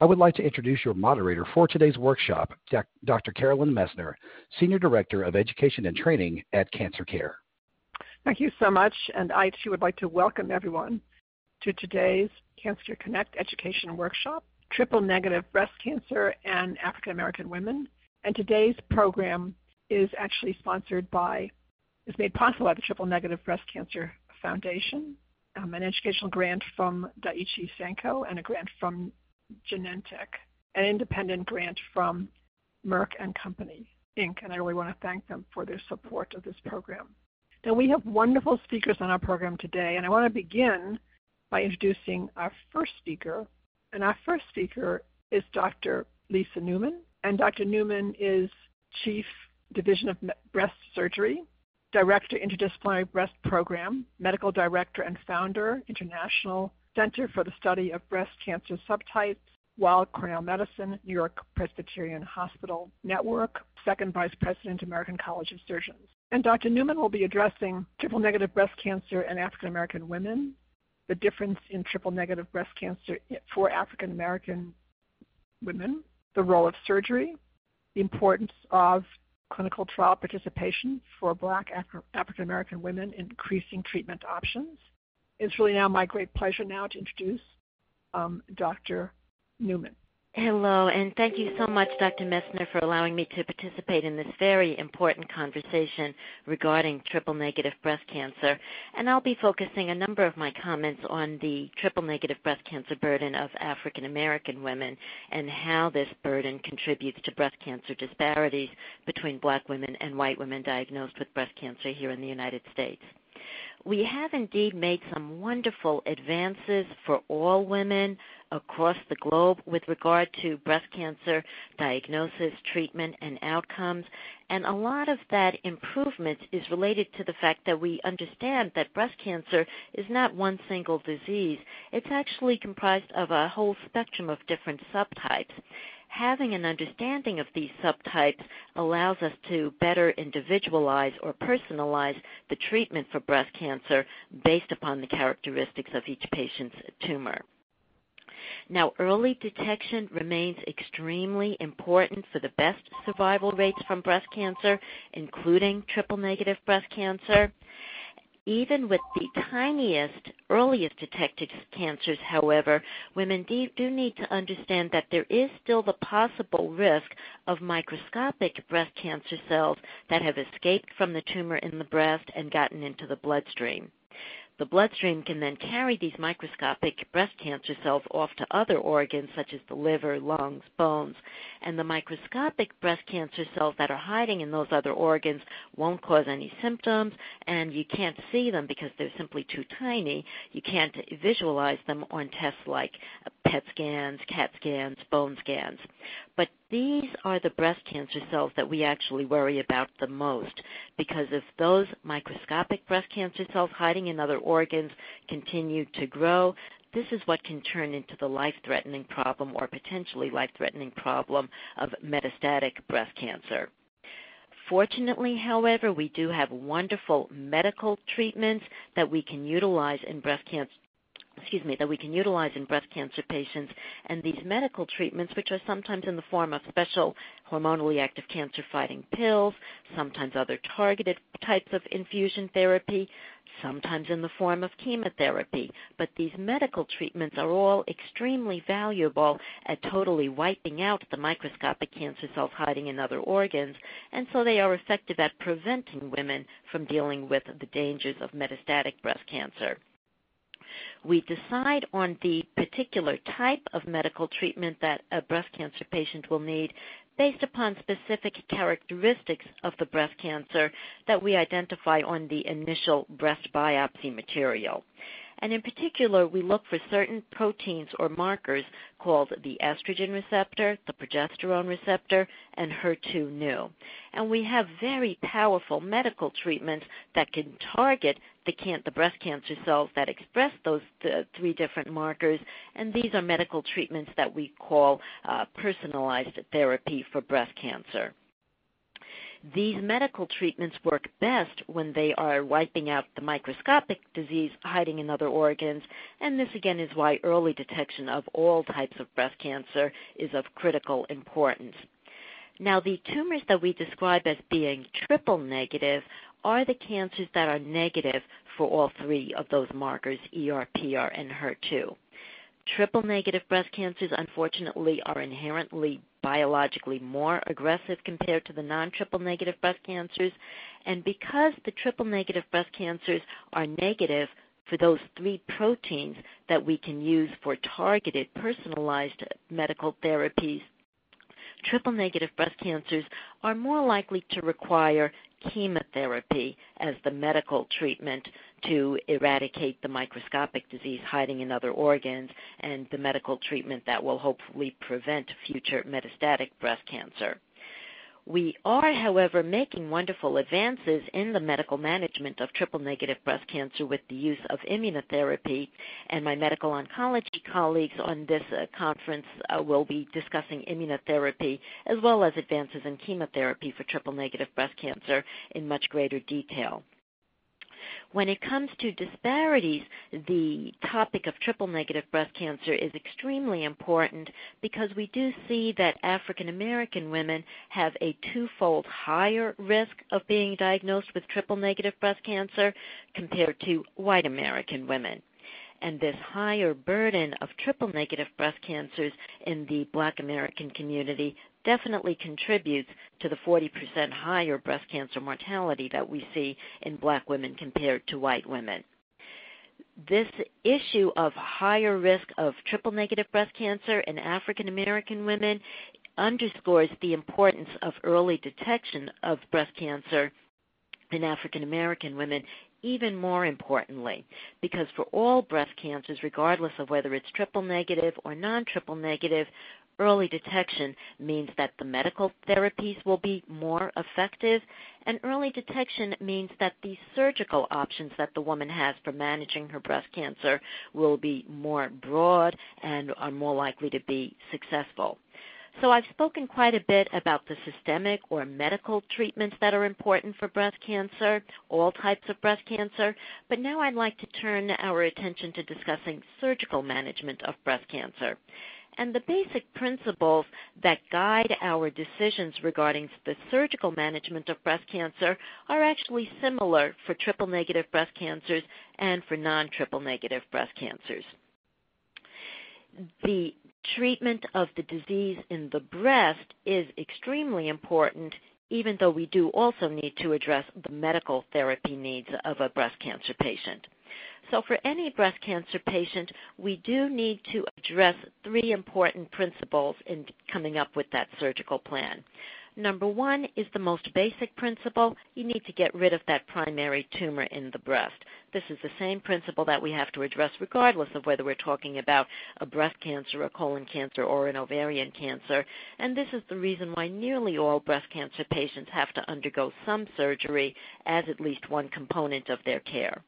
I would like to introduce your moderator for today's workshop, Dr. Carolyn Messner, Senior Director of Education and Training at Cancer Care. Thank you so much, and I too would like to welcome everyone to today's Cancer Connect Education Workshop, Triple Negative Breast Cancer and African American Women. And today's program is actually sponsored by, is made possible by the Triple Negative Breast Cancer Foundation, um, an educational grant from Daiichi Sankyo, and a grant from Genentech, an independent grant from Merck and Company, Inc., and I really want to thank them for their support of this program. Now, we have wonderful speakers on our program today, and I want to begin by introducing our first speaker. And our first speaker is Dr. Lisa Newman, and Dr. Newman is Chief Division of Breast Surgery, Director Interdisciplinary Breast Program, Medical Director and Founder, International Center for the Study of Breast Cancer Subtypes, Weill Cornell Medicine, New York Presbyterian Hospital Network, second Vice President, American College of Surgeons. And Dr. Newman will be addressing triple negative breast cancer in African American women, the difference in triple negative breast cancer for African American women, the role of surgery, the importance of clinical trial participation for Black African American women in increasing treatment options, it's really now my great pleasure now to introduce um, Dr. Newman. Hello, and thank you so much, Dr. Messner, for allowing me to participate in this very important conversation regarding triple negative breast cancer. And I'll be focusing a number of my comments on the triple negative breast cancer burden of African American women and how this burden contributes to breast cancer disparities between black women and white women diagnosed with breast cancer here in the United States we have indeed made some wonderful advances for all women across the globe with regard to breast cancer diagnosis, treatment, and outcomes. And a lot of that improvement is related to the fact that we understand that breast cancer is not one single disease. It's actually comprised of a whole spectrum of different subtypes having an understanding of these subtypes allows us to better individualize or personalize the treatment for breast cancer based upon the characteristics of each patient's tumor. Now, early detection remains extremely important for the best survival rates from breast cancer, including triple negative breast cancer. Even with the tiniest, earliest detected cancers, however, women do need to understand that there is still the possible risk of microscopic breast cancer cells that have escaped from the tumor in the breast and gotten into the bloodstream. The bloodstream can then carry these microscopic breast cancer cells off to other organs such as the liver, lungs, bones, and the microscopic breast cancer cells that are hiding in those other organs won't cause any symptoms, and you can't see them because they're simply too tiny. You can't visualize them on tests like PET scans, CAT scans, bone scans. But these are the breast cancer cells that we actually worry about the most because if those microscopic breast cancer cells hiding in other organs continue to grow, this is what can turn into the life-threatening problem or potentially life-threatening problem of metastatic breast cancer. Fortunately, however, we do have wonderful medical treatments that we can utilize in breast cancer excuse me, that we can utilize in breast cancer patients. And these medical treatments, which are sometimes in the form of special hormonally active cancer fighting pills, sometimes other targeted types of infusion therapy, sometimes in the form of chemotherapy. But these medical treatments are all extremely valuable at totally wiping out the microscopic cancer cells hiding in other organs, and so they are effective at preventing women from dealing with the dangers of metastatic breast cancer. We decide on the particular type of medical treatment that a breast cancer patient will need based upon specific characteristics of the breast cancer that we identify on the initial breast biopsy material. And in particular, we look for certain proteins or markers called the estrogen receptor, the progesterone receptor, and HER2/neu. And we have very powerful medical treatments that can target the, can- the breast cancer cells that express those th- three different markers, and these are medical treatments that we call uh, personalized therapy for breast cancer. These medical treatments work best when they are wiping out the microscopic disease hiding in other organs, and this again is why early detection of all types of breast cancer is of critical importance. Now, the tumors that we describe as being triple negative are the cancers that are negative for all three of those markers, ER, PR, and HER2. Triple negative breast cancers, unfortunately, are inherently biologically more aggressive compared to the non triple negative breast cancers. And because the triple negative breast cancers are negative for those three proteins that we can use for targeted, personalized medical therapies, triple negative breast cancers are more likely to require chemotherapy as the medical treatment to eradicate the microscopic disease hiding in other organs and the medical treatment that will hopefully prevent future metastatic breast cancer. We are, however, making wonderful advances in the medical management of triple negative breast cancer with the use of immunotherapy, and my medical oncology colleagues on this uh, conference uh, will be discussing immunotherapy as well as advances in chemotherapy for triple negative breast cancer in much greater detail. When it comes to disparities, the topic of triple negative breast cancer is extremely important because we do see that African American women have a twofold higher risk of being diagnosed with triple negative breast cancer compared to white American women. And this higher burden of triple negative breast cancers in the black American community definitely contributes to the 40% higher breast cancer mortality that we see in black women compared to white women. This issue of higher risk of triple negative breast cancer in African American women underscores the importance of early detection of breast cancer in African American women even more importantly, because for all breast cancers, regardless of whether it's triple negative or non triple negative, early detection means that the medical therapies will be more effective, and early detection means that the surgical options that the woman has for managing her breast cancer will be more broad and are more likely to be successful. So I've spoken quite a bit about the systemic or medical treatments that are important for breast cancer, all types of breast cancer, but now I'd like to turn our attention to discussing surgical management of breast cancer. And the basic principles that guide our decisions regarding the surgical management of breast cancer are actually similar for triple negative breast cancers and for non triple negative breast cancers. The treatment of the disease in the breast is extremely important, even though we do also need to address the medical therapy needs of a breast cancer patient. So for any breast cancer patient, we do need to address three important principles in coming up with that surgical plan. Number one is the most basic principle. You need to get rid of that primary tumor in the breast. This is the same principle that we have to address regardless of whether we're talking about a breast cancer, a colon cancer, or an ovarian cancer. And this is the reason why nearly all breast cancer patients have to undergo some surgery as at least one component of their care.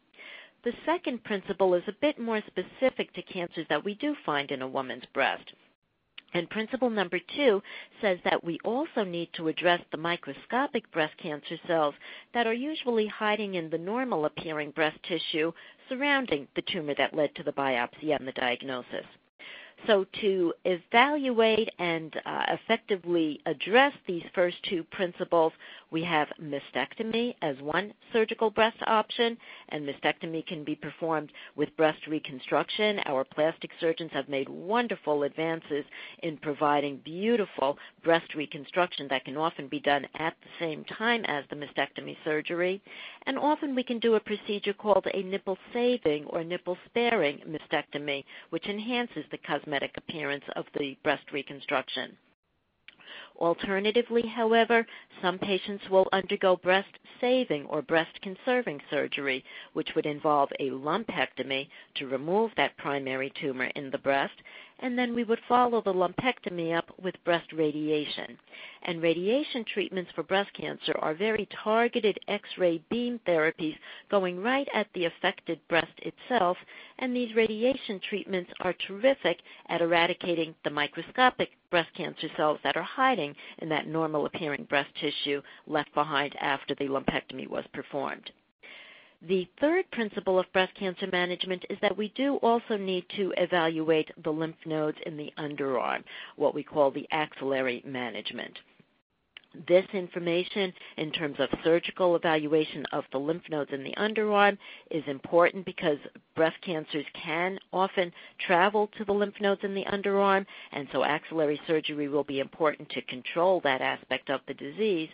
The second principle is a bit more specific to cancers that we do find in a woman's breast. And principle number two says that we also need to address the microscopic breast cancer cells that are usually hiding in the normal appearing breast tissue surrounding the tumor that led to the biopsy and the diagnosis. So to evaluate and uh, effectively address these first two principles, we have mastectomy as one surgical breast option, and mastectomy can be performed with breast reconstruction. Our plastic surgeons have made wonderful advances in providing beautiful breast reconstruction that can often be done at the same time as the mastectomy surgery. And often we can do a procedure called a nipple saving or nipple sparing mastectomy, which enhances the cosmetic appearance of the breast reconstruction. Alternatively, however, some patients will undergo breast saving or breast conserving surgery, which would involve a lumpectomy to remove that primary tumor in the breast and then we would follow the lumpectomy up with breast radiation. And radiation treatments for breast cancer are very targeted X-ray beam therapies going right at the affected breast itself, and these radiation treatments are terrific at eradicating the microscopic breast cancer cells that are hiding in that normal appearing breast tissue left behind after the lumpectomy was performed. The third principle of breast cancer management is that we do also need to evaluate the lymph nodes in the underarm, what we call the axillary management. This information in terms of surgical evaluation of the lymph nodes in the underarm is important because breast cancers can often travel to the lymph nodes in the underarm, and so axillary surgery will be important to control that aspect of the disease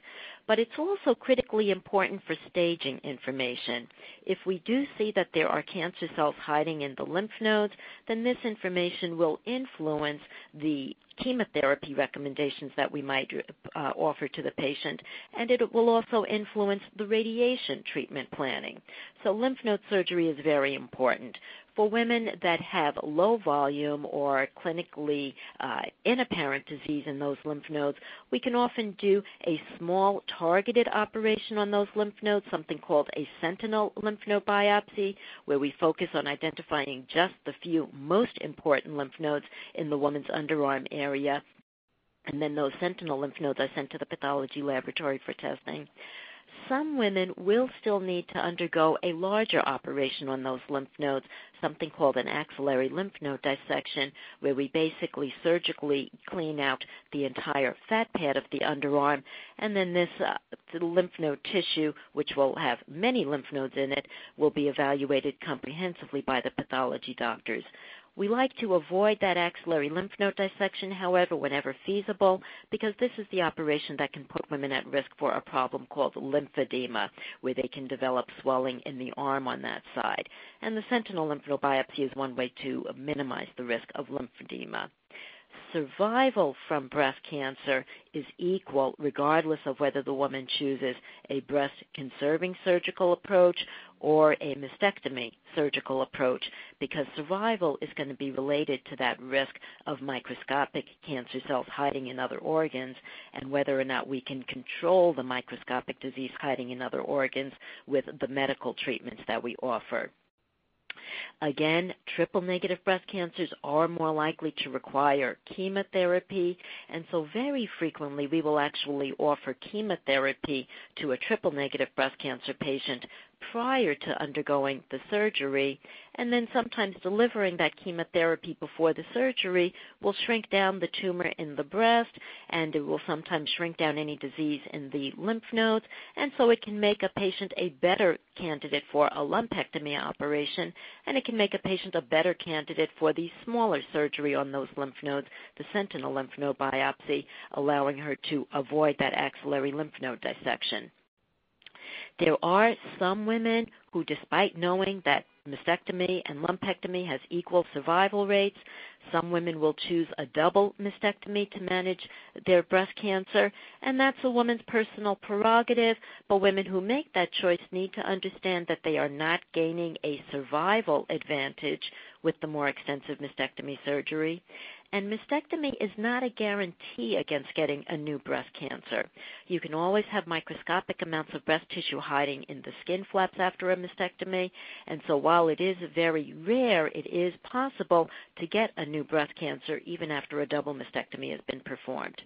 but it's also critically important for staging information. If we do see that there are cancer cells hiding in the lymph nodes, then this information will influence the chemotherapy recommendations that we might uh, offer to the patient, and it will also influence the radiation treatment planning. So lymph node surgery is very important. For women that have low volume or clinically uh, inapparent disease in those lymph nodes, we can often do a small targeted operation on those lymph nodes, something called a sentinel lymph node biopsy, where we focus on identifying just the few most important lymph nodes in the woman's underarm area. And then those sentinel lymph nodes are sent to the pathology laboratory for testing some women will still need to undergo a larger operation on those lymph nodes, something called an axillary lymph node dissection, where we basically surgically clean out the entire fat pad of the underarm, and then this uh, lymph node tissue, which will have many lymph nodes in it, will be evaluated comprehensively by the pathology doctors. We like to avoid that axillary lymph node dissection, however, whenever feasible, because this is the operation that can put women at risk for a problem called lymphedema, where they can develop swelling in the arm on that side. And the sentinel lymph node biopsy is one way to minimize the risk of lymphedema survival from breast cancer is equal regardless of whether the woman chooses a breast conserving surgical approach or a mastectomy surgical approach because survival is going to be related to that risk of microscopic cancer cells hiding in other organs and whether or not we can control the microscopic disease hiding in other organs with the medical treatments that we offer. Again, triple negative breast cancers are more likely to require chemotherapy, and so very frequently we will actually offer chemotherapy to a triple negative breast cancer patient prior to undergoing the surgery, and then sometimes delivering that chemotherapy before the surgery will shrink down the tumor in the breast, and it will sometimes shrink down any disease in the lymph nodes, and so it can make a patient a better candidate for a lumpectomy operation, and it can make a patient a better candidate for the smaller surgery on those lymph nodes, the sentinel lymph node biopsy, allowing her to avoid that axillary lymph node dissection. There are some women who, despite knowing that mastectomy and lumpectomy has equal survival rates, some women will choose a double mastectomy to manage their breast cancer, and that's a woman's personal prerogative. But women who make that choice need to understand that they are not gaining a survival advantage with the more extensive mastectomy surgery. And mastectomy is not a guarantee against getting a new breast cancer. You can always have microscopic amounts of breast tissue hiding in the skin flaps after a mastectomy, and so while it is very rare, it is possible to get a new breast cancer even after a double mastectomy has been performed.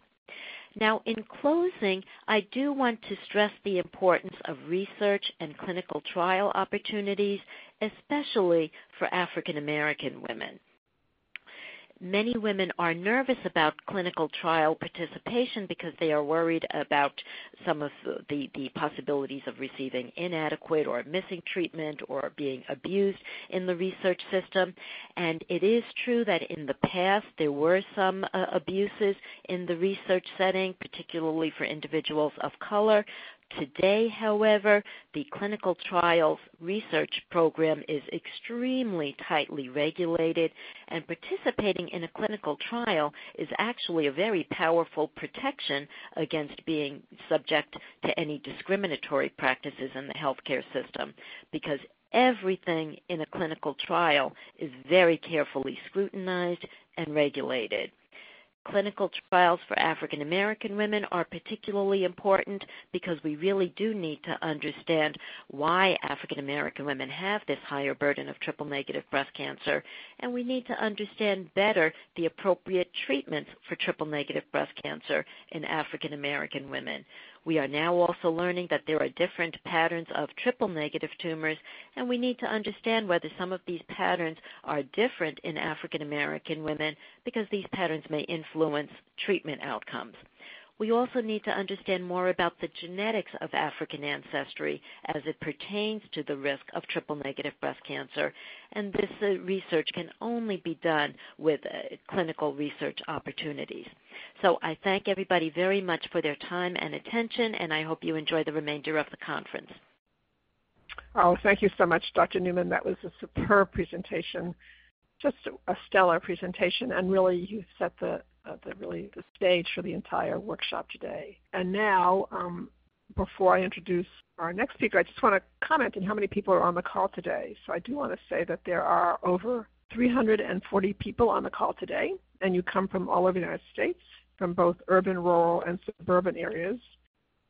Now, in closing, I do want to stress the importance of research and clinical trial opportunities, especially for African American women many women are nervous about clinical trial participation because they are worried about some of the, the possibilities of receiving inadequate or missing treatment or being abused in the research system. And it is true that in the past there were some uh, abuses in the research setting, particularly for individuals of color. Today, however, the clinical trials research program is extremely tightly regulated, and participating in a clinical trial is actually a very powerful protection against being subject to any discriminatory practices in the healthcare system because everything in a clinical trial is very carefully scrutinized and regulated clinical trials for African American women are particularly important because we really do need to understand why African American women have this higher burden of triple negative breast cancer, and we need to understand better the appropriate treatments for triple negative breast cancer in African American women. We are now also learning that there are different patterns of triple negative tumors, and we need to understand whether some of these patterns are different in African American women because these patterns may influence treatment outcomes. We also need to understand more about the genetics of African ancestry as it pertains to the risk of triple negative breast cancer, and this uh, research can only be done with uh, clinical research opportunities. So I thank everybody very much for their time and attention, and I hope you enjoy the remainder of the conference. Oh, thank you so much, Dr. Newman. That was a superb presentation, just a stellar presentation, and really you set the uh, the really the stage for the entire workshop today. And now, um, before I introduce our next speaker, I just want to comment on how many people are on the call today. So I do want to say that there are over 340 people on the call today, and you come from all over the United States, from both urban, rural, and suburban areas.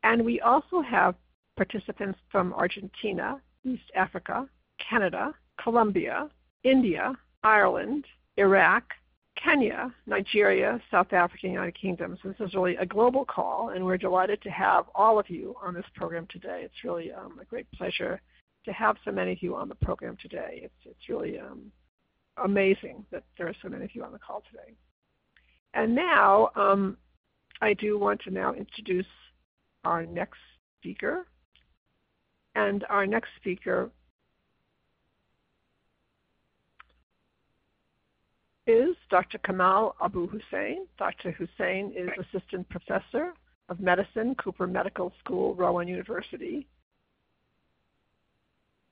And we also have participants from Argentina, East Africa, Canada, Colombia, India, Ireland, Iraq, Kenya, Nigeria, South Africa, United Kingdom. So this is really a global call, and we're delighted to have all of you on this program today. It's really um, a great pleasure to have so many of you on the program today. It's, it's really um, amazing that there are so many of you on the call today. And now um, I do want to now introduce our next speaker. And our next speaker is Dr. Kamal Abu Hussein. Dr. Hussein is Assistant Professor of Medicine, Cooper Medical School, Rowan University.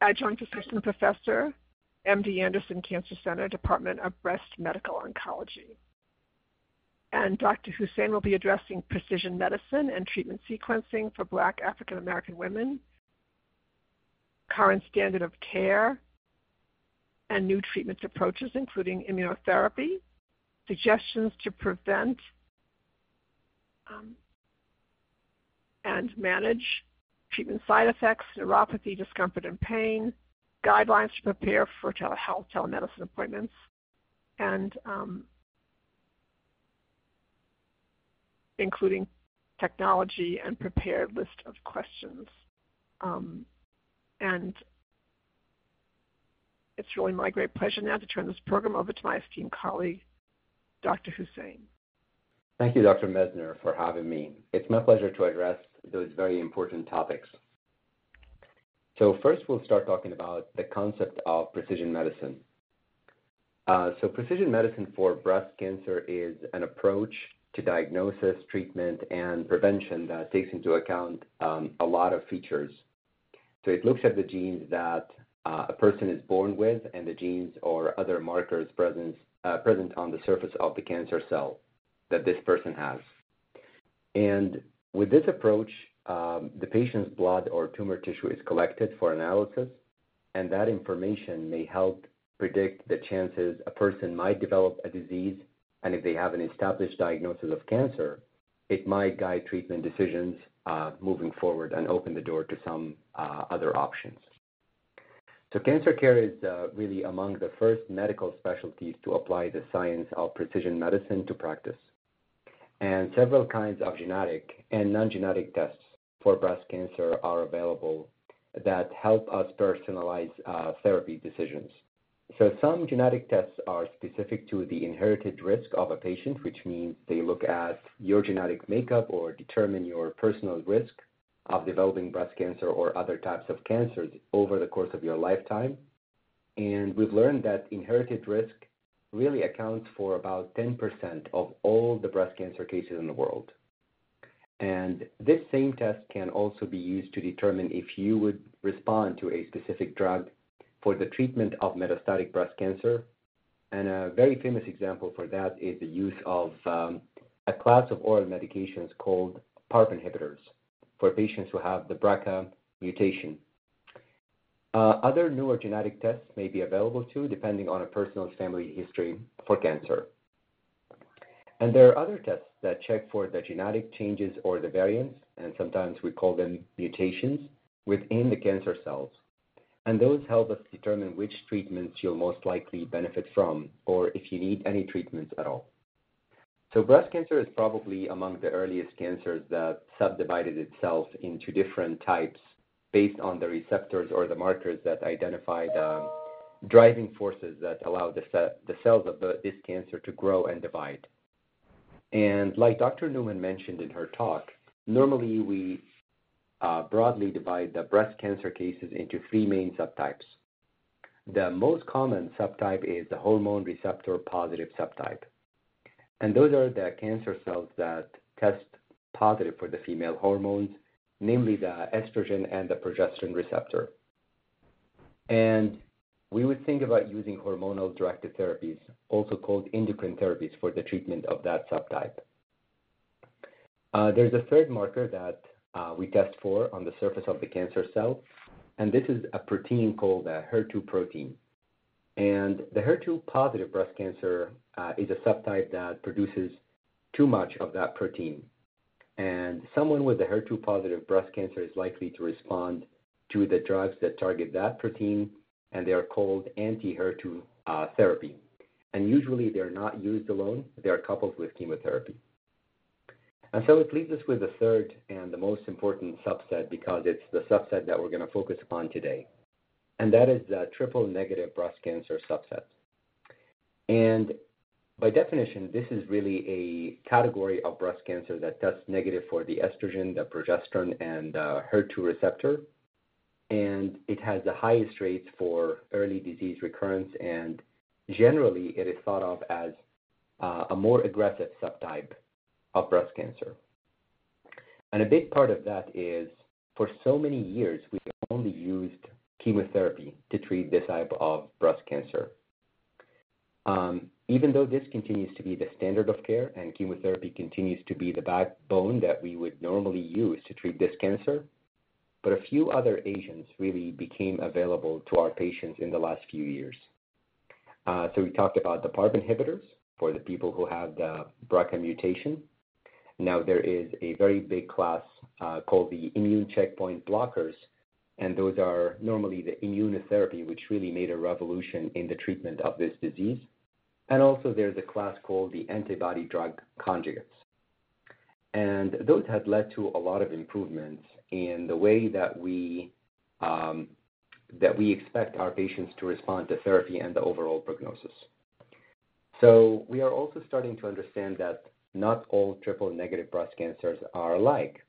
Adjunct Assistant Professor, MD Anderson Cancer Center, Department of Breast Medical Oncology. And Dr. Hussein will be addressing precision medicine and treatment sequencing for Black African American women, current standard of care, and new treatment approaches, including immunotherapy, suggestions to prevent um, and manage treatment side effects, neuropathy, discomfort, and pain, guidelines to prepare for telehealth, telemedicine appointments, and um, including technology and prepared list of questions. Um, and it's really my great pleasure now to turn this program over to my esteemed colleague, Dr. Hussein. Thank you, Dr. Messner, for having me. It's my pleasure to address those very important topics. So first, we'll start talking about the concept of precision medicine. Uh, so precision medicine for breast cancer is an approach to diagnosis, treatment, and prevention that takes into account um, a lot of features. So it looks at the genes that a person is born with and the genes or other markers present, uh, present on the surface of the cancer cell that this person has. And with this approach, um, the patient's blood or tumor tissue is collected for analysis, and that information may help predict the chances a person might develop a disease, and if they have an established diagnosis of cancer, it might guide treatment decisions uh, moving forward and open the door to some uh, other options. So cancer care is uh, really among the first medical specialties to apply the science of precision medicine to practice. And several kinds of genetic and non-genetic tests for breast cancer are available that help us personalize uh, therapy decisions. So some genetic tests are specific to the inherited risk of a patient, which means they look at your genetic makeup or determine your personal risk of developing breast cancer or other types of cancers over the course of your lifetime. And we've learned that inherited risk really accounts for about 10% of all the breast cancer cases in the world. And this same test can also be used to determine if you would respond to a specific drug for the treatment of metastatic breast cancer. And a very famous example for that is the use of um, a class of oral medications called PARP inhibitors for patients who have the BRCA mutation. Uh, other newer genetic tests may be available too, depending on a person's family history for cancer. And there are other tests that check for the genetic changes or the variants, and sometimes we call them mutations, within the cancer cells. And those help us determine which treatments you'll most likely benefit from, or if you need any treatments at all. So breast cancer is probably among the earliest cancers that subdivided itself into different types based on the receptors or the markers that identify the driving forces that allow the, the cells of the, this cancer to grow and divide. And like Dr. Newman mentioned in her talk, normally we uh, broadly divide the breast cancer cases into three main subtypes. The most common subtype is the hormone receptor positive subtype. And those are the cancer cells that test positive for the female hormones, namely the estrogen and the progesterone receptor. And we would think about using hormonal directed therapies, also called endocrine therapies, for the treatment of that subtype. Uh, there's a third marker that uh, we test for on the surface of the cancer cell, and this is a protein called the HER2 protein. And the HER2 positive breast cancer uh, is a subtype that produces too much of that protein. And someone with the HER2 positive breast cancer is likely to respond to the drugs that target that protein and they are called anti-HER2 uh, therapy. And usually they're not used alone, they are coupled with chemotherapy. And so it leaves us with the third and the most important subset because it's the subset that we're going to focus upon today. And that is the triple negative breast cancer subset. And by definition, this is really a category of breast cancer that tests negative for the estrogen, the progesterone, and uh, HER2 receptor and it has the highest rates for early disease recurrence, and generally it is thought of as uh, a more aggressive subtype of breast cancer. And a big part of that is for so many years we only used chemotherapy to treat this type of breast cancer. Um, even though this continues to be the standard of care and chemotherapy continues to be the backbone that we would normally use to treat this cancer, but a few other agents really became available to our patients in the last few years. Uh, so we talked about the PARP inhibitors for the people who have the BRCA mutation. Now there is a very big class uh, called the immune checkpoint blockers, and those are normally the immunotherapy, which really made a revolution in the treatment of this disease. And also there's a class called the antibody drug conjugates. And those had led to a lot of improvements in the way that we um, that we expect our patients to respond to therapy and the overall prognosis. So we are also starting to understand that not all triple negative breast cancers are alike.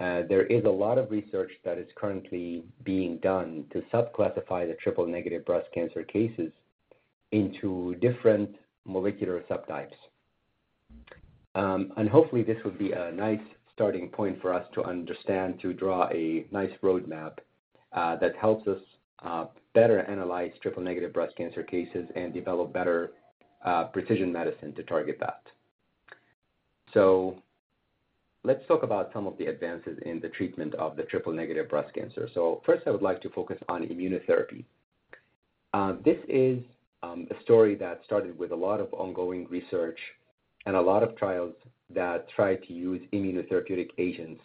Uh, there is a lot of research that is currently being done to subclassify the triple negative breast cancer cases into different molecular subtypes. Um, and hopefully this would be a nice starting point for us to understand, to draw a nice roadmap uh, that helps us uh, better analyze triple-negative breast cancer cases and develop better precision medicine to target that. So let's talk about some of the advances in the treatment of the triple-negative breast cancer. So first, I would like to focus on immunotherapy. This is um, a story that started with a lot of ongoing research and a lot of trials that try to use immunotherapeutic agents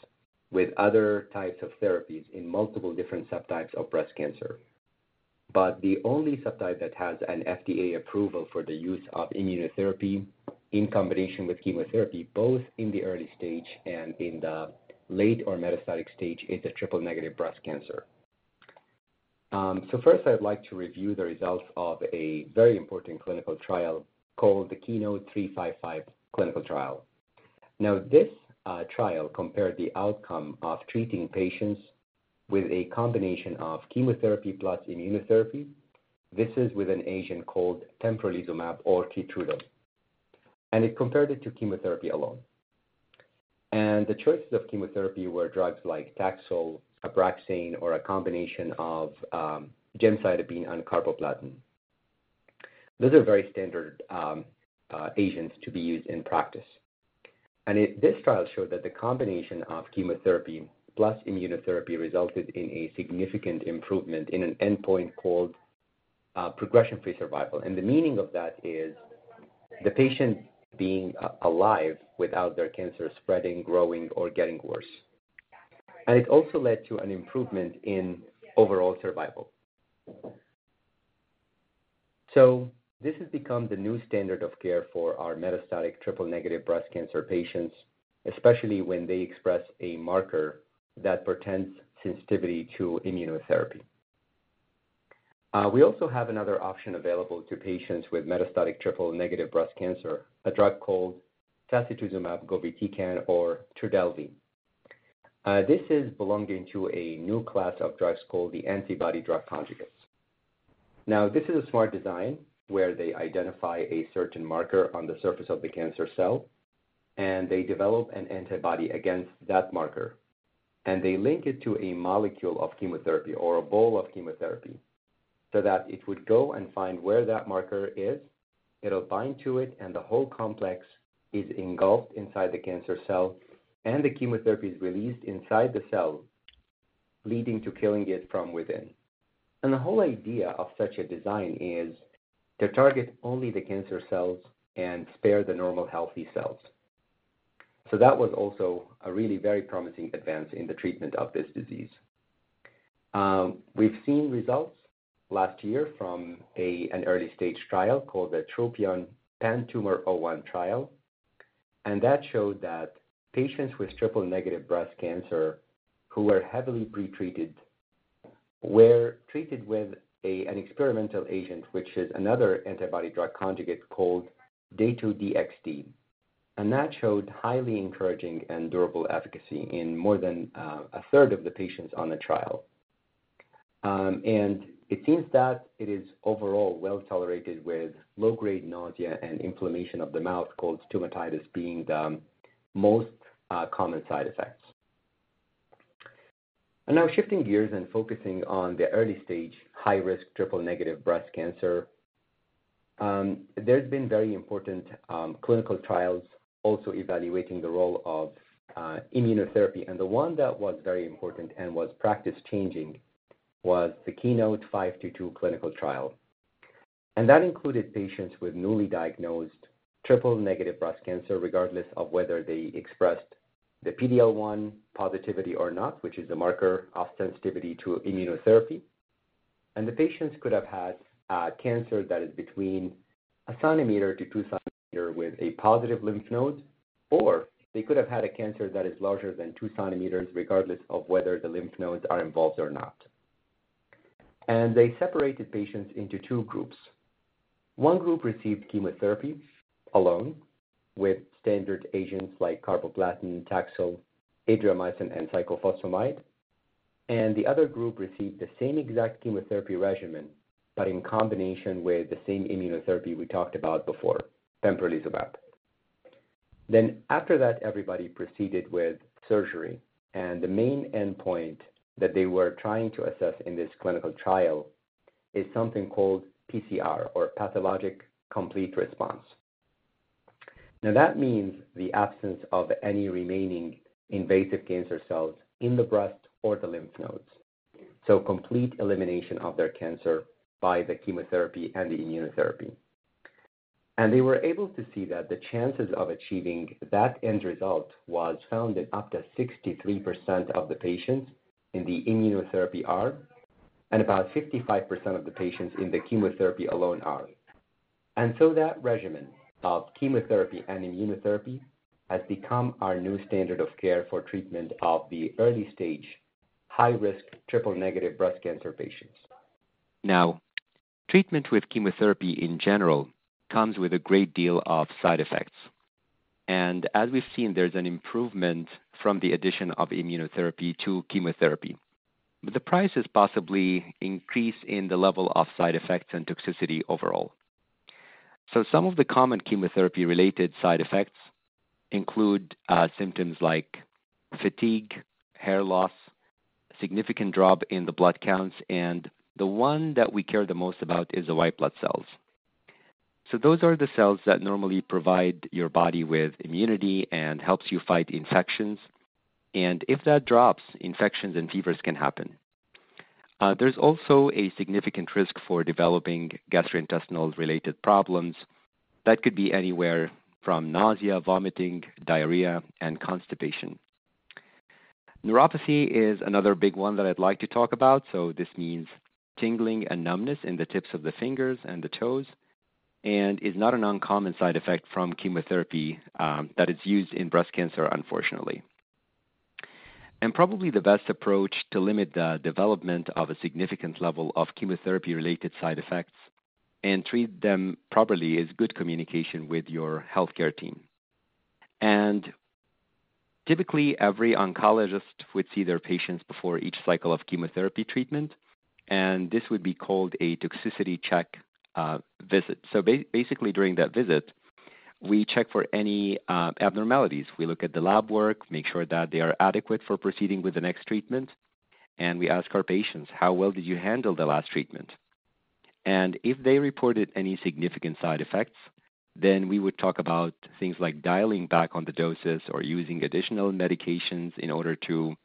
with other types of therapies in multiple different subtypes of breast cancer. But the only subtype that has an FDA approval for the use of immunotherapy in combination with chemotherapy, both in the early stage and in the late or metastatic stage, is a triple negative breast cancer. Um, so first, I'd like to review the results of a very important clinical trial called the Keynote 355 clinical trial. Now, this uh, trial compared the outcome of treating patients with a combination of chemotherapy plus immunotherapy. This is with an agent called pembrolizumab or Keytruda, and it compared it to chemotherapy alone. And the choices of chemotherapy were drugs like Taxol, Abraxane, or a combination of um, gemcitabine and carboplatin. Those are very standard um, uh, agents to be used in practice. And it, this trial showed that the combination of chemotherapy plus immunotherapy resulted in a significant improvement in an endpoint called uh, progression-free survival. And the meaning of that is the patient being uh, alive without their cancer spreading, growing, or getting worse. And it also led to an improvement in overall survival. So this has become the new standard of care for our metastatic triple-negative breast cancer patients, especially when they express a marker that portends sensitivity to immunotherapy. Uh, we also have another option available to patients with metastatic triple-negative breast cancer, a drug called sacituzumab govitecan or Trodelvy. Uh, this is belonging to a new class of drugs called the antibody drug conjugates. Now, this is a smart design where they identify a certain marker on the surface of the cancer cell, and they develop an antibody against that marker, and they link it to a molecule of chemotherapy or a bowl of chemotherapy so that it would go and find where that marker is. It'll bind to it, and the whole complex is engulfed inside the cancer cell, and the chemotherapy is released inside the cell, leading to killing it from within. And the whole idea of such a design is to target only the cancer cells and spare the normal healthy cells. So that was also a really very promising advance in the treatment of this disease. Um, we've seen results last year from an early stage trial called the Tropion Pan-Tumor 01 trial, and that showed that patients with triple negative breast cancer who were heavily pretreated were treated with an experimental agent, which is another antibody drug conjugate called Dato-DXd. And that showed highly encouraging and durable efficacy in more than uh, a third of the patients on the trial. Um, it seems that it is overall well tolerated with low-grade nausea and inflammation of the mouth called stomatitis being the most uh, common side effects. And now shifting gears and focusing on the early stage high-risk triple-negative breast cancer, um, there's been very important um, clinical trials also evaluating the role of uh, immunotherapy. And the one that was very important and was practice-changing was the Keynote 522 clinical trial. And that included patients with newly diagnosed triple-negative breast cancer, regardless of whether they expressed the PD-L1 positivity or not, which is a marker of sensitivity to immunotherapy. And the patients could have had cancer that is between a centimeter to two centimeter with a positive lymph node, or they could have had a cancer that is larger than two centimeters, regardless of whether the lymph nodes are involved or not and they separated patients into two groups. One group received chemotherapy alone with standard agents like carboplatin, Taxol, adriamycin, and cyclophosphamide, and the other group received the same exact chemotherapy regimen, but in combination with the same immunotherapy we talked about before, pembrolizumab. Then after that, everybody proceeded with surgery, and the main endpoint that they were trying to assess in this clinical trial is something called PCR, or pathologic complete response. Now, that means the absence of any remaining invasive cancer cells in the breast or the lymph nodes. So, complete elimination of their cancer by the chemotherapy and the immunotherapy. And they were able to see that the chances of achieving that end result was found in up to 63% of the patients in the immunotherapy arm and about 55% of the patients in the chemotherapy alone arm. And so that regimen of chemotherapy and immunotherapy has become our new standard of care for treatment of the early stage, high risk triple negative breast cancer patients. Now, treatment with chemotherapy in general comes with a great deal of side effects. And as we've seen, there's an improvement from the addition of immunotherapy to chemotherapy. But the price is possibly increase in the level of side effects and toxicity overall. So some of the common chemotherapy-related side effects include uh, symptoms like fatigue, hair loss, significant drop in the blood counts, and the one that we care the most about is the white blood cells. So those are the cells that normally provide your body with immunity and helps you fight infections. And if that drops, infections and fevers can happen. Uh, there's also a significant risk for developing gastrointestinal related problems. That could be anywhere from nausea, vomiting, diarrhea, and constipation. Neuropathy is another big one that I'd like to talk about. So this means tingling and numbness in the tips of the fingers and the toes, and is not an uncommon side effect from chemotherapy um, that is used in breast cancer, unfortunately. And probably the best approach to limit the development of a significant level of chemotherapy related side effects and treat them properly is good communication with your healthcare team. And typically, every oncologist would see their patients before each cycle of chemotherapy treatment, and this would be called a toxicity check uh, visit. So ba- basically, during that visit, we check for any uh, abnormalities. We look at the lab work, make sure that they are adequate for proceeding with the next treatment, and we ask our patients, how well did you handle the last treatment? And if they reported any significant side effects, then we would talk about things like dialing back on the doses or using additional medications in order to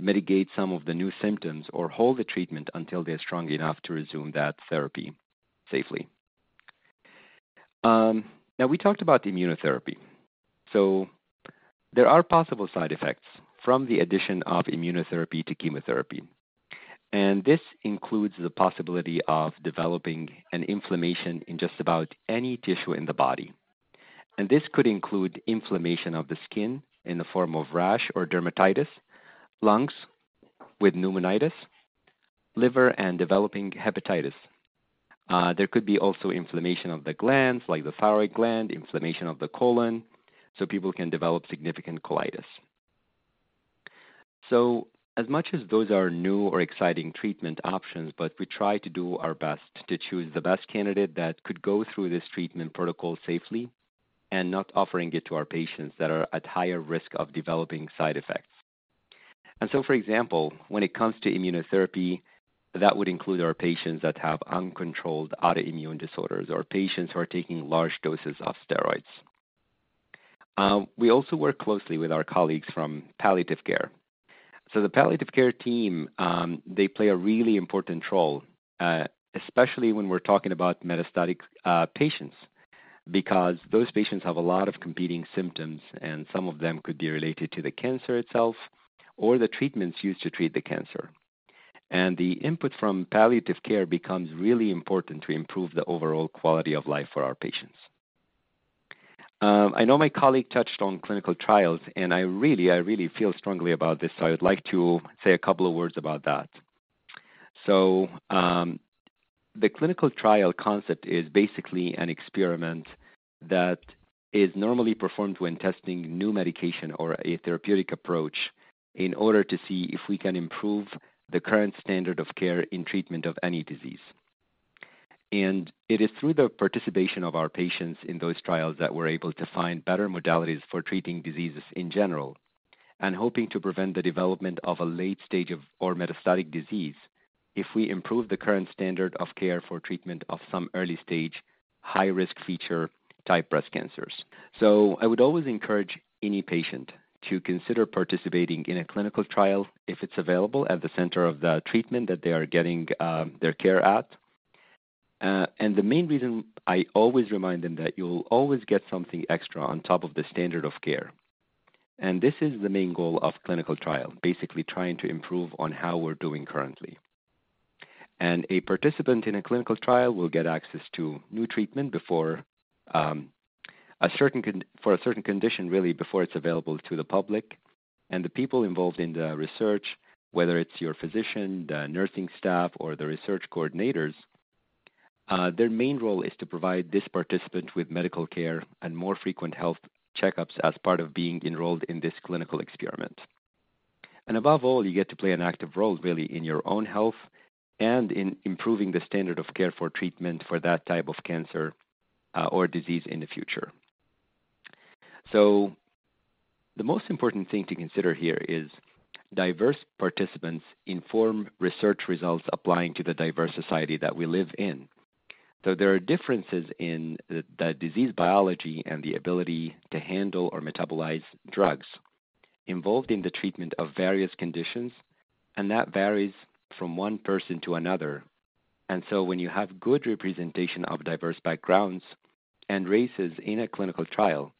mitigate some of the new symptoms or hold the treatment until they're strong enough to resume that therapy safely. Um, now, we talked about immunotherapy. So, there are possible side effects from the addition of immunotherapy to chemotherapy. And this includes the possibility of developing an inflammation in just about any tissue in the body. And this could include inflammation of the skin in the form of rash or dermatitis, lungs with pneumonitis, liver and developing hepatitis. Uh, there could be also inflammation of the glands, like the thyroid gland, inflammation of the colon, so people can develop significant colitis. So as much as those are new or exciting treatment options, but we try to do our best to choose the best candidate that could go through this treatment protocol safely and not offering it to our patients that are at higher risk of developing side effects. And so, for example, when it comes to immunotherapy, that would include our patients that have uncontrolled autoimmune disorders or patients who are taking large doses of steroids. Uh, we also work closely with our colleagues from palliative care so the palliative care team, um, they play a really important role, uh, especially when we're talking about metastatic uh, patients, because those patients have a lot of competing symptoms, and some of them could be related to the cancer itself or the treatments used to treat the cancer. And the input from palliative care becomes really important to improve the overall quality of life for our patients. Um, I know my colleague touched on clinical trials, and I really, I really feel strongly about this, so I would like to say a couple of words about that. So, um, the clinical trial concept is basically an experiment that is normally performed when testing new medication or a therapeutic approach in order to see if we can improve the current standard of care in treatment of any disease. And it is through the participation of our patients in those trials that we're able to find better modalities for treating diseases in general and hoping to prevent the development of a late stage of or metastatic disease if we improve the current standard of care for treatment of some early stage high risk feature type breast cancers. So I would always encourage any patient to consider participating in a clinical trial if it's available at the center of the treatment that they are getting uh, their care at uh, and the main reason I always remind them that you'll always get something extra on top of the standard of care. And this is the main goal of clinical trial, basically trying to improve on how we're doing currently. And a participant in a clinical trial will get access to new treatment before um, a certain con- for a certain condition, really, before it's available to the public. And the people involved in the research, whether it's your physician, the nursing staff, or the research coordinators, uh, their main role is to provide this participant with medical care and more frequent health checkups as part of being enrolled in this clinical experiment. And above all, you get to play an active role really in your own health and in improving the standard of care for treatment for that type of cancer uh, or disease in the future. So, the most important thing to consider here is diverse participants inform research results applying to the diverse society that we live in. So there are differences in the, the, disease biology and the ability to handle or metabolize drugs involved in the treatment of various conditions, and that varies from one person to another. And so when you have good representation of diverse backgrounds and races in a clinical trial,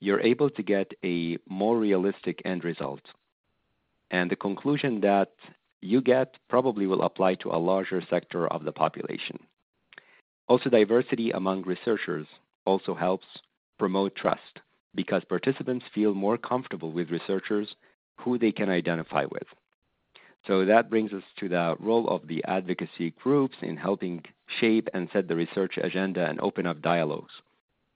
you're able to get a more realistic end result. And the conclusion that you get probably will apply to a larger sector of the population. Also, diversity among researchers also helps promote trust because participants feel more comfortable with researchers who they can identify with. So that brings us to the role of the advocacy groups in helping shape and set the research agenda and open up dialogues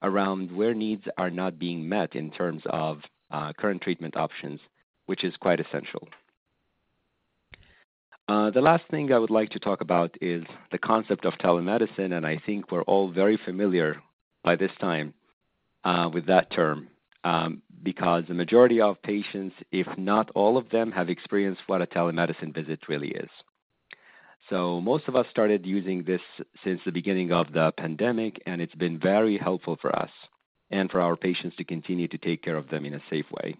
around where needs are not being met in terms of uh, current treatment options, which is quite essential. Uh, the last thing I would like to talk about is the concept of telemedicine, and I think we're all very familiar by this time uh, with that term um, because the majority of patients, if not all of them, have experienced what a telemedicine visit really is. So most of us started using this since the beginning of the pandemic, and it's been very helpful for us and for our patients to continue to take care of them in a safe way.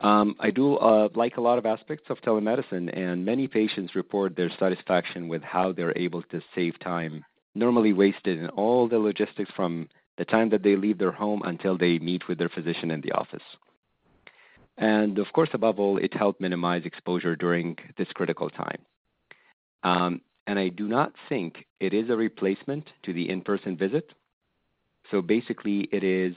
Um, I do uh, like a lot of aspects of telemedicine, and many patients report their satisfaction with how they're able to save time, normally wasted in all the logistics from the time that they leave their home until they meet with their physician in the office. And of course, above all, it helped minimize exposure during this critical time. Um, and I do not think it is a replacement to the in person visit. So basically, it is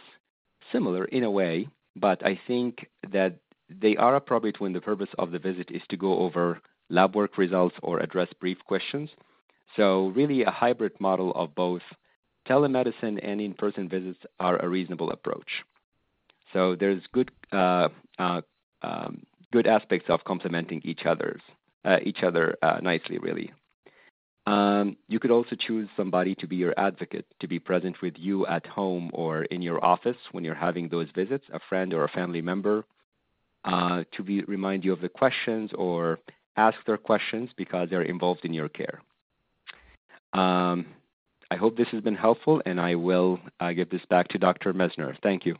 similar in a way, but I think that they are appropriate when the purpose of the visit is to go over lab work results or address brief questions. So, really, a hybrid model of both telemedicine and in person visits are a reasonable approach. So, there's good, uh, uh, um, good aspects of complementing each other's each other uh, nicely, really. Um, you could also choose somebody to be your advocate, to be present with you at home or in your office when you're having those visits, a friend or a family member uh, to be, remind you of the questions or ask their questions because they're involved in your care. Um, I hope this has been helpful, and I will uh, give this back to Dr. Messner. Thank you.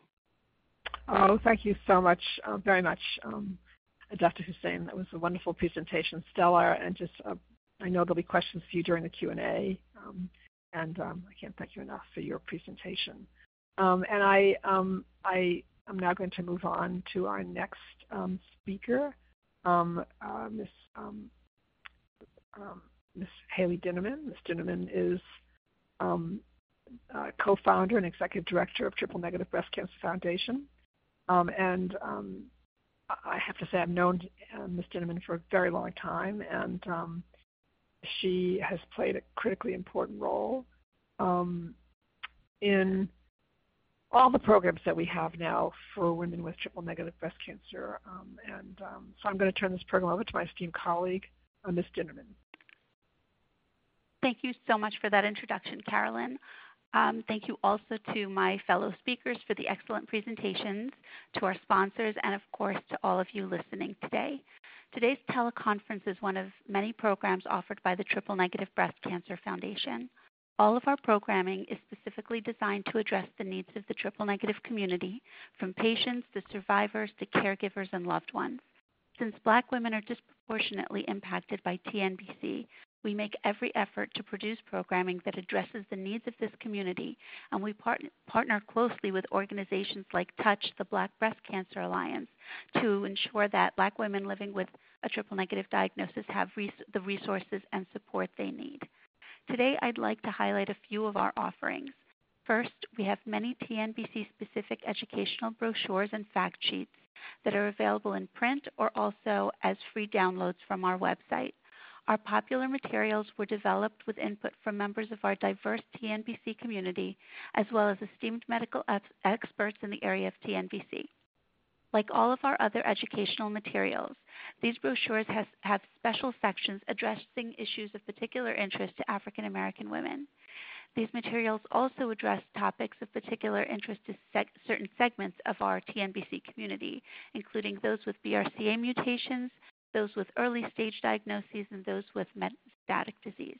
Oh, thank you so much, uh, very much, um, Dr. Hussein. That was a wonderful presentation, stellar, and just uh, I know there'll be questions for you during the Q and A, um, and um, I can't thank you enough for your presentation. Um, and I, um, I I'm now going to move on to our next um, speaker, um, uh, Ms. Ms. Haley Dinnerman. Ms. Dinnerman is uh, co-founder and executive director of Triple Negative Breast Cancer Foundation. And I have to say I've known uh, Ms. Dinnerman for a very long time, and she has played a critically important role in all the programs that we have now for women with triple negative breast cancer. Um, and um, so I'm going to turn this program over to my esteemed colleague, uh, Ms. Dinnerman. Thank you so much for that introduction, Carolyn. Um, thank you also to my fellow speakers for the excellent presentations, to our sponsors, and of course to all of you listening today. Today's teleconference is one of many programs offered by the Triple Negative Breast Cancer Foundation. All of our programming is specifically designed to address the needs of the triple negative community, from patients to survivors to caregivers and loved ones. Since Black women are disproportionately impacted by TNBC, we make every effort to produce programming that addresses the needs of this community, and we part- partner closely with organizations like Touch, the Black Breast Cancer Alliance, to ensure that Black women living with a triple negative diagnosis have res- the resources and support they need. Today, I'd like to highlight a few of our offerings. First, we have many TNBC specific educational brochures and fact sheets that are available in print or also as free downloads from our website. Our popular materials were developed with input from members of our diverse TNBC community, as well as esteemed medical experts in the area of TNBC. Like all of our other educational materials, these brochures has, have special sections addressing issues of particular interest to African American women. These materials also address topics of particular interest to certain segments of our TNBC community, including those with BRCA mutations, those with early stage diagnoses, and those with metastatic disease.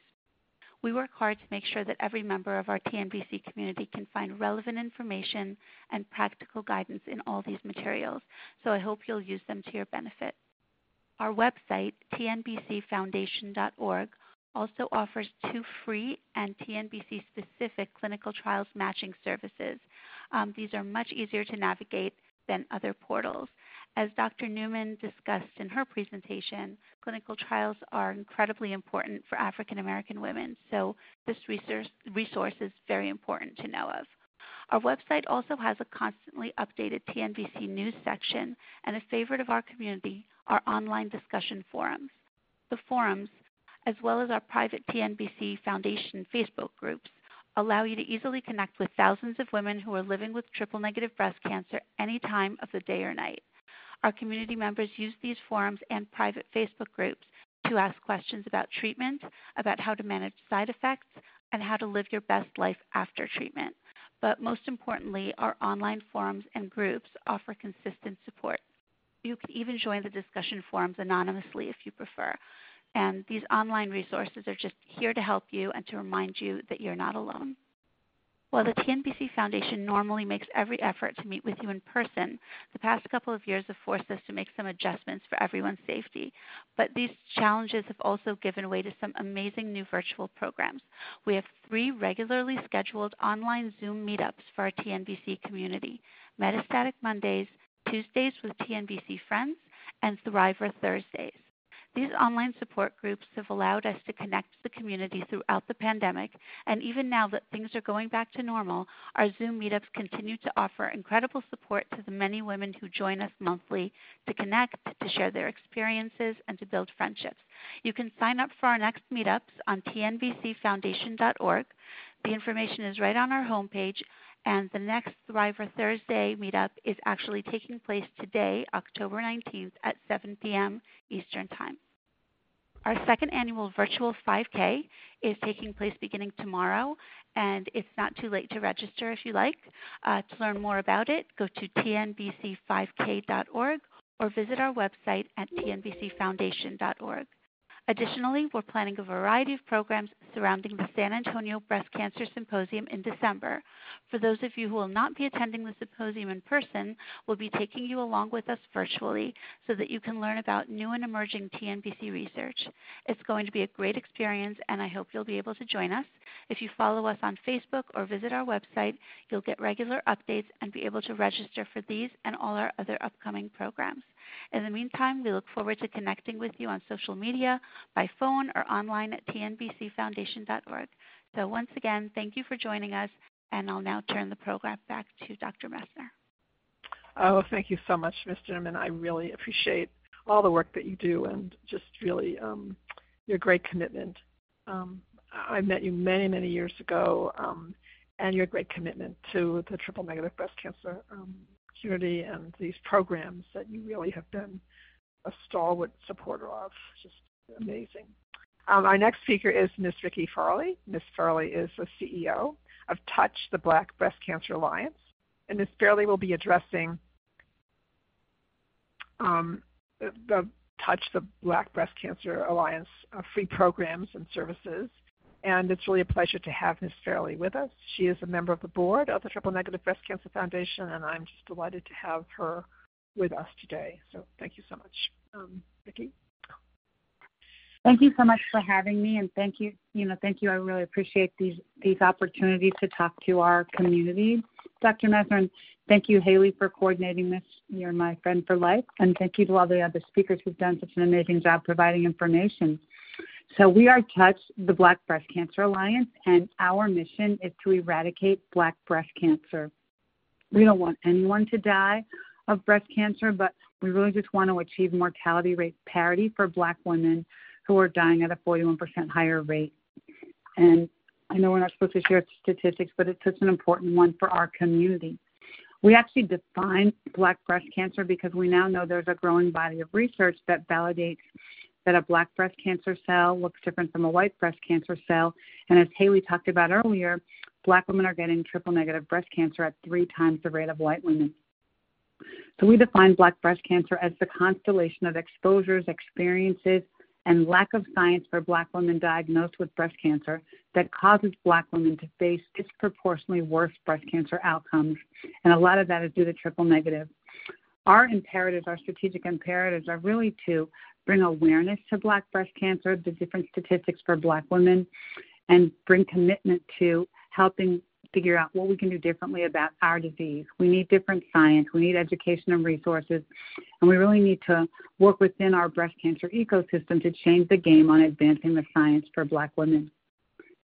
We work hard to make sure that every member of our TNBC community can find relevant information and practical guidance in all these materials, so I hope you'll use them to your benefit. Our website, tnbcfoundation.org, also offers two free and TNBC specific clinical trials matching services. Um, these are much easier to navigate than other portals. As Dr. Newman discussed in her presentation, clinical trials are incredibly important for African American women, so this resource, resource is very important to know of. Our website also has a constantly updated TNBC news section, and a favorite of our community are online discussion forums. The forums, as well as our private TNBC Foundation Facebook groups, allow you to easily connect with thousands of women who are living with triple negative breast cancer any time of the day or night. Our community members use these forums and private Facebook groups to ask questions about treatment, about how to manage side effects, and how to live your best life after treatment. But most importantly, our online forums and groups offer consistent support. You can even join the discussion forums anonymously if you prefer. And these online resources are just here to help you and to remind you that you're not alone. While the TNBC Foundation normally makes every effort to meet with you in person, the past couple of years have forced us to make some adjustments for everyone's safety. But these challenges have also given way to some amazing new virtual programs. We have three regularly scheduled online Zoom meetups for our TNBC community Metastatic Mondays, Tuesdays with TNBC Friends, and Thriver Thursdays. These online support groups have allowed us to connect the community throughout the pandemic, and even now that things are going back to normal, our Zoom meetups continue to offer incredible support to the many women who join us monthly to connect, to share their experiences, and to build friendships. You can sign up for our next meetups on tnbcfoundation.org. The information is right on our homepage, and the next Thriver Thursday meetup is actually taking place today, October 19th at 7 p.m. Eastern Time. Our second annual virtual 5K is taking place beginning tomorrow, and it's not too late to register if you like. Uh, to learn more about it, go to tnbc5k.org or visit our website at tnbcfoundation.org. Additionally, we're planning a variety of programs surrounding the San Antonio Breast Cancer Symposium in December. For those of you who will not be attending the symposium in person, we'll be taking you along with us virtually so that you can learn about new and emerging TNBC research. It's going to be a great experience, and I hope you'll be able to join us. If you follow us on Facebook or visit our website, you'll get regular updates and be able to register for these and all our other upcoming programs. In the meantime, we look forward to connecting with you on social media, by phone, or online at tnbcfoundation.org. So once again, thank you for joining us, and I'll now turn the program back to Dr. Messner. Oh, thank you so much, Ms. Zimmerman. I really appreciate all the work that you do and just really um, your great commitment. Um, I met you many, many years ago, um, and your great commitment to the triple negative breast cancer community and these programs that you really have been a stalwart supporter of. Just amazing. Um, our next speaker is Ms. Ricki Fairley. Ms. Fairley is the CEO of Touch, the Black Breast Cancer Alliance. And Ms. Fairley will be addressing um, the, the, Touch, the Black Breast Cancer Alliance uh, free programs and services and it's really a pleasure to have Ms. Fairley with us. She is a member of the board of the Triple Negative Breast Cancer Foundation, and I'm just delighted to have her with us today. So thank you so much. Um, Ricki? Thank you so much for having me, and thank you. You know, thank you. I really appreciate these these opportunities to talk to our community, Dr. Messner, and thank you, Haley, for coordinating this. You're my friend for life, and thank you to all the other speakers who've done such an amazing job providing information. So we are Touch, the Black Breast Cancer Alliance, and our mission is to eradicate black breast cancer. We don't want anyone to die of breast cancer, but we really just want to achieve mortality rate parity for black women who are dying at a 41% higher rate. And I know we're not supposed to share statistics, but it's such an important one for our community. We actually define black breast cancer because we now know there's a growing body of research that validates that a black breast cancer cell looks different from a white breast cancer cell. And as Haley talked about earlier, black women are getting triple negative breast cancer at three times the rate of white women. So we define black breast cancer as the constellation of exposures, experiences, and lack of science for black women diagnosed with breast cancer that causes black women to face disproportionately worse breast cancer outcomes. And a lot of that is due to triple negative. Our imperatives, our strategic imperatives, are really to bring awareness to black breast cancer, the different statistics for black women, and bring commitment to helping figure out what we can do differently about our disease. We need different science, we need education and resources, and we really need to work within our breast cancer ecosystem to change the game on advancing the science for Black women.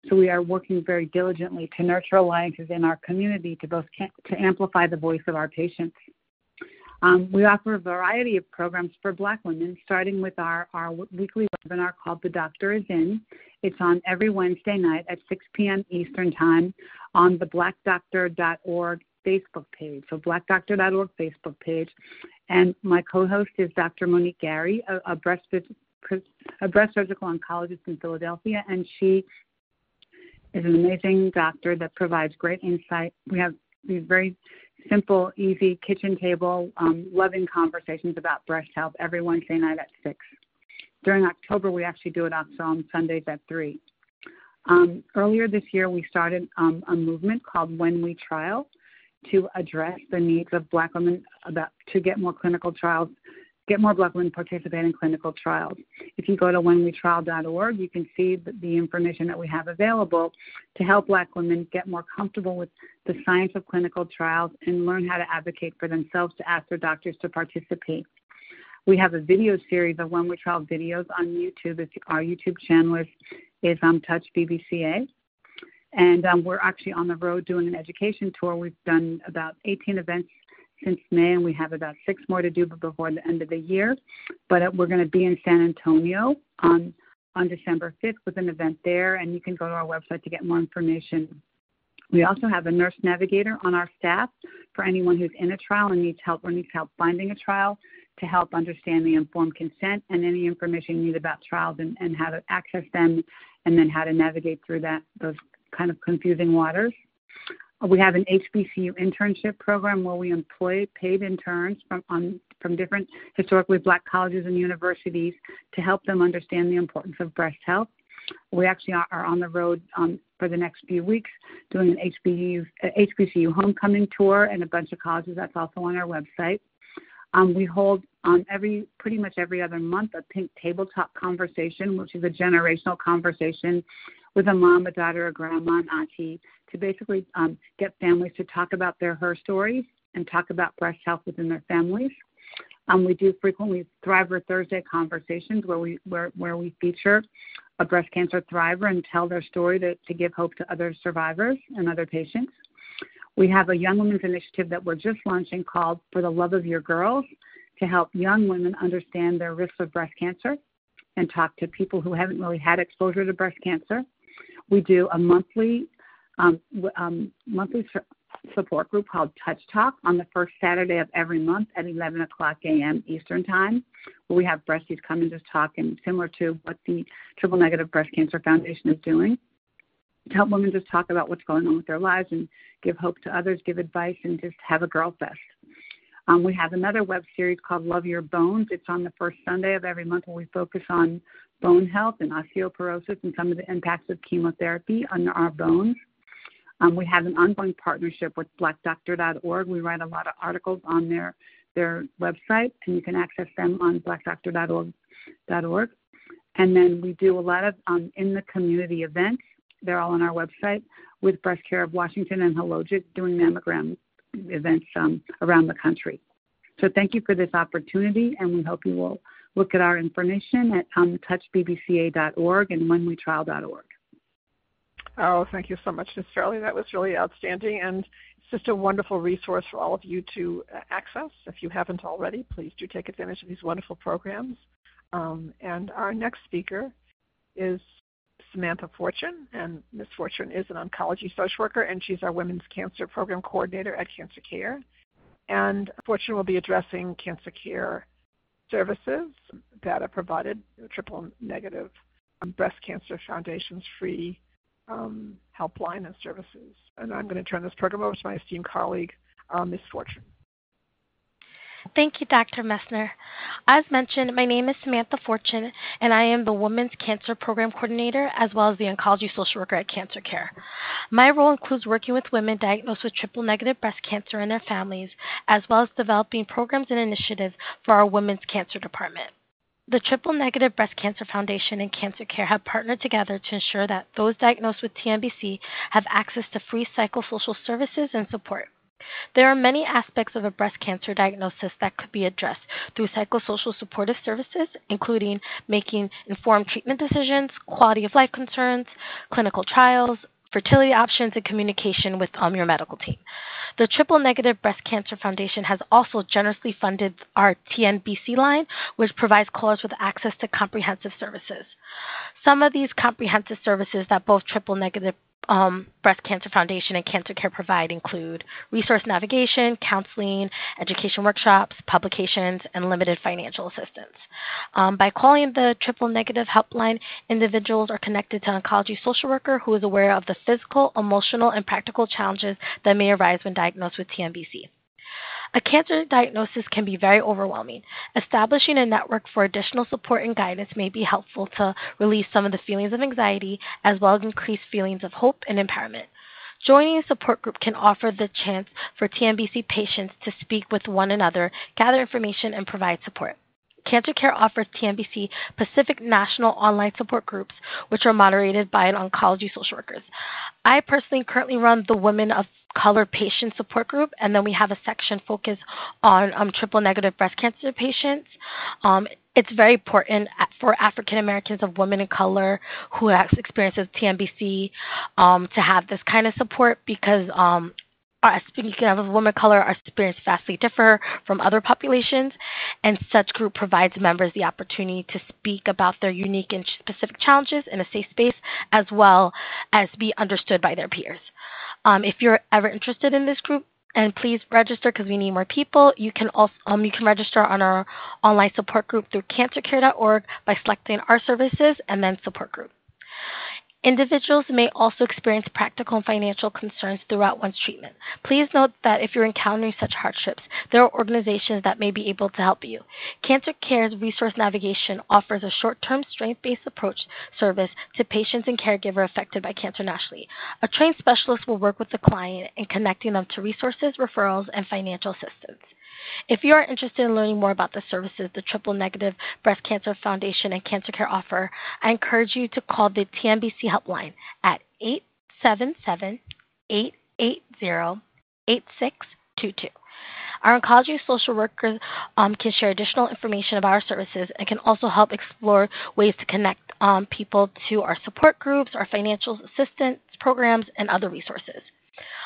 So we are working very diligently to nurture alliances in our community to both to amplify the voice of our patients. Um, we offer a variety of programs for Black women, starting with our, our weekly webinar called The Doctor is In. It's on every Wednesday night at 6 p.m. Eastern Time on the blackdoctor.org Facebook page. So blackdoctor.org Facebook page. And my co-host is Dr. Monique Gary, a, a breast a breast surgical oncologist in Philadelphia, and she is an amazing doctor that provides great insight. We have these very simple, easy kitchen table, um, loving conversations about breast health every Wednesday night at 6. During October, we actually do it also on Sundays at 3. Um, earlier this year, we started um, a movement called When We Trial to address the needs of Black women about to get more clinical trials get more Black women participate in clinical trials. If you go to whenwetrial.org, you can see the, the information that we have available to help Black women get more comfortable with the science of clinical trials and learn how to advocate for themselves to ask their doctors to participate. We have a video series of When We Trial videos on YouTube. It's, our YouTube channel is, is um, Touch BBCA. And um, we're actually on the road doing an education tour. We've done about 18 events since May, and we have about six more to do before the end of the year. But uh, we're going to be in San Antonio on on December 5th with an event there, and you can go to our website to get more information. We also have a nurse navigator on our staff for anyone who's in a trial and needs help or needs help finding a trial to help understand the informed consent and any information you need about trials and, and how to access them and then how to navigate through that those kind of confusing waters. We have an HBCU internship program where we employ paid interns from on, from different historically black colleges and universities to help them understand the importance of breast health. We actually are, on the road um, for the next few weeks doing an HBCU, HBCU homecoming tour and a bunch of colleges. That's also on our website. Um, we hold um, every pretty much every other month a pink tabletop conversation, which is a generational conversation with a mom, a daughter, a grandma, an auntie, to basically um, get families to talk about their her stories and talk about breast health within their families. Um, we do frequently Thriver Thursday conversations where we where, where we feature a breast cancer thriver and tell their story to, to give hope to other survivors and other patients. We have a young women's initiative that we're just launching called For the Love of Your Girls to help young women understand their risks of breast cancer and talk to people who haven't really had exposure to breast cancer. We do a monthly um, um, monthly support group called Touch Talk on the first Saturday of every month at 11 o'clock a.m. Eastern Time, where we have breasties come and just talk, and similar to what the Triple Negative Breast Cancer Foundation is doing to help women just talk about what's going on with their lives and give hope to others, give advice, and just have a girl fest. Um, we have another web series called Love Your Bones. It's on the first Sunday of every month where we focus on bone health and osteoporosis and some of the impacts of chemotherapy on our bones. Um, we have an ongoing partnership with blackdoctor.org. We write a lot of articles on their, their website, and you can access them on blackdoctor.org. And then we do a lot of um, in the community events they're all on our website with Breast Care of Washington and Hologic doing mammogram events um, around the country. So thank you for this opportunity, and we hope you will look at our information at um, touchbbca.org and whenwetrial.org. Oh, thank you so much, Ms. Fairley. That was really outstanding, and it's just a wonderful resource for all of you to uh, access. If you haven't already, please do take advantage of these wonderful programs. Um, and our next speaker is Samantha Fortune, and Ms. Fortune is an oncology social worker, and she's our women's cancer program coordinator at Cancer Care. And Fortune will be addressing cancer care services that are provided, triple negative um, breast cancer foundation's free um, helpline and services. And I'm going to turn this program over to my esteemed colleague, uh, Ms. Fortune. Thank you, Dr. Messner. As mentioned, my name is Samantha Fortune, and I am the Women's Cancer Program Coordinator as well as the Oncology Social Worker at Cancer Care. My role includes working with women diagnosed with triple negative breast cancer and their families, as well as developing programs and initiatives for our Women's Cancer Department. The Triple Negative Breast Cancer Foundation and Cancer Care have partnered together to ensure that those diagnosed with TNBC have access to free psychosocial services and support. There are many aspects of a breast cancer diagnosis that could be addressed through psychosocial supportive services, including making informed treatment decisions, quality of life concerns, clinical trials, fertility options, and communication with um, your medical team. The Triple Negative Breast Cancer Foundation has also generously funded our TNBC line, which provides callers with access to comprehensive services. Some of these comprehensive services that both Triple Negative um, Breast Cancer Foundation and Cancer Care provide include resource navigation, counseling, education workshops, publications, and limited financial assistance. Um, by calling the triple negative helpline, individuals are connected to an oncology social worker who is aware of the physical, emotional, and practical challenges that may arise when diagnosed with TNBC. A cancer diagnosis can be very overwhelming. Establishing a network for additional support and guidance may be helpful to release some of the feelings of anxiety as well as increase feelings of hope and empowerment. Joining a support group can offer the chance for TNBC patients to speak with one another, gather information, and provide support. Cancer Care offers TNBC specific National online support groups, which are moderated by an oncology social workers. I personally currently run the Women of color patient support group, and then we have a section focused on um, triple negative breast cancer patients. Um, it's very important for African Americans of women of color who have experiences TNBC um, to have this kind of support because our, speaking of women of color, our experience vastly differ from other populations, and such group provides members the opportunity to speak about their unique and specific challenges in a safe space, as well as be understood by their peers. Um, if you're ever interested in this group, and please register because we need more people. You can also um, you can register on our online support group through cancercare.org by selecting our services and then support group. Individuals may also experience practical and financial concerns throughout one's treatment. Please note that if you're encountering such hardships, there are organizations that may be able to help you. Cancer Care's Resource Navigation offers a short-term strength-based approach service to patients and caregivers affected by cancer nationally. A trained specialist will work with the client in connecting them to resources, referrals, and financial assistance. If you are interested in learning more about the services the Triple Negative Breast Cancer Foundation and Cancer Care offer, I encourage you to call the TNBC helpline at 877 880 8622. Our oncology social workers um, can share additional information about our services and can also help explore ways to connect um, people to our support groups, our financial assistance programs, and other resources.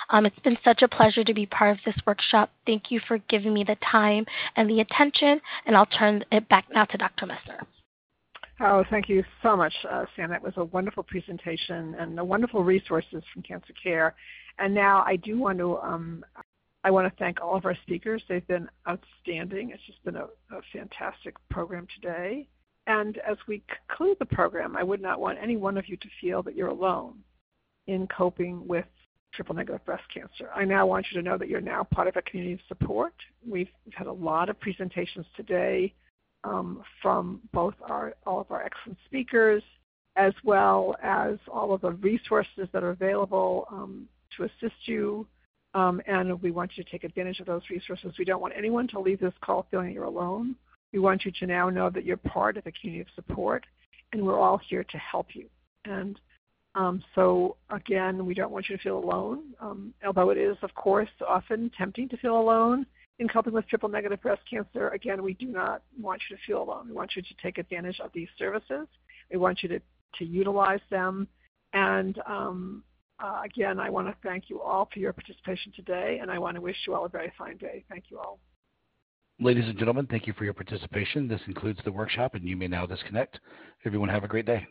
Um, it's been such a pleasure to be part of this workshop. Thank you for giving me the time and the attention, and I'll turn it back now to Dr. Messner. Oh, thank you so much, uh, Sam. That was a wonderful presentation and the wonderful resources from Cancer Care. And now I do want to um, I want to thank all of our speakers. They've been outstanding. It's just been a, a fantastic program today. And as we conclude the program, I would not want any one of you to feel that you're alone in coping with triple negative breast cancer. I now want you to know that you're now part of a community of support. We've, had a lot of presentations today um, from both our, all of our excellent speakers, as well as all of the resources that are available um, to assist you. Um, and we want you to take advantage of those resources. We don't want anyone to leave this call feeling you're alone. We want you to now know that you're part of a community of support, and we're all here to help you. And um, so again, we don't want you to feel alone, um, although it is, of course, often tempting to feel alone in coping with triple negative breast cancer. Again, we do not want you to feel alone. We want you to take advantage of these services. We want you to, to utilize them. And um, uh, again, I want to thank you all for your participation today, and I want to wish you all a very fine day. Thank you all. Ladies and gentlemen, thank you for your participation. This concludes the workshop, and you may now disconnect. Everyone have a great day.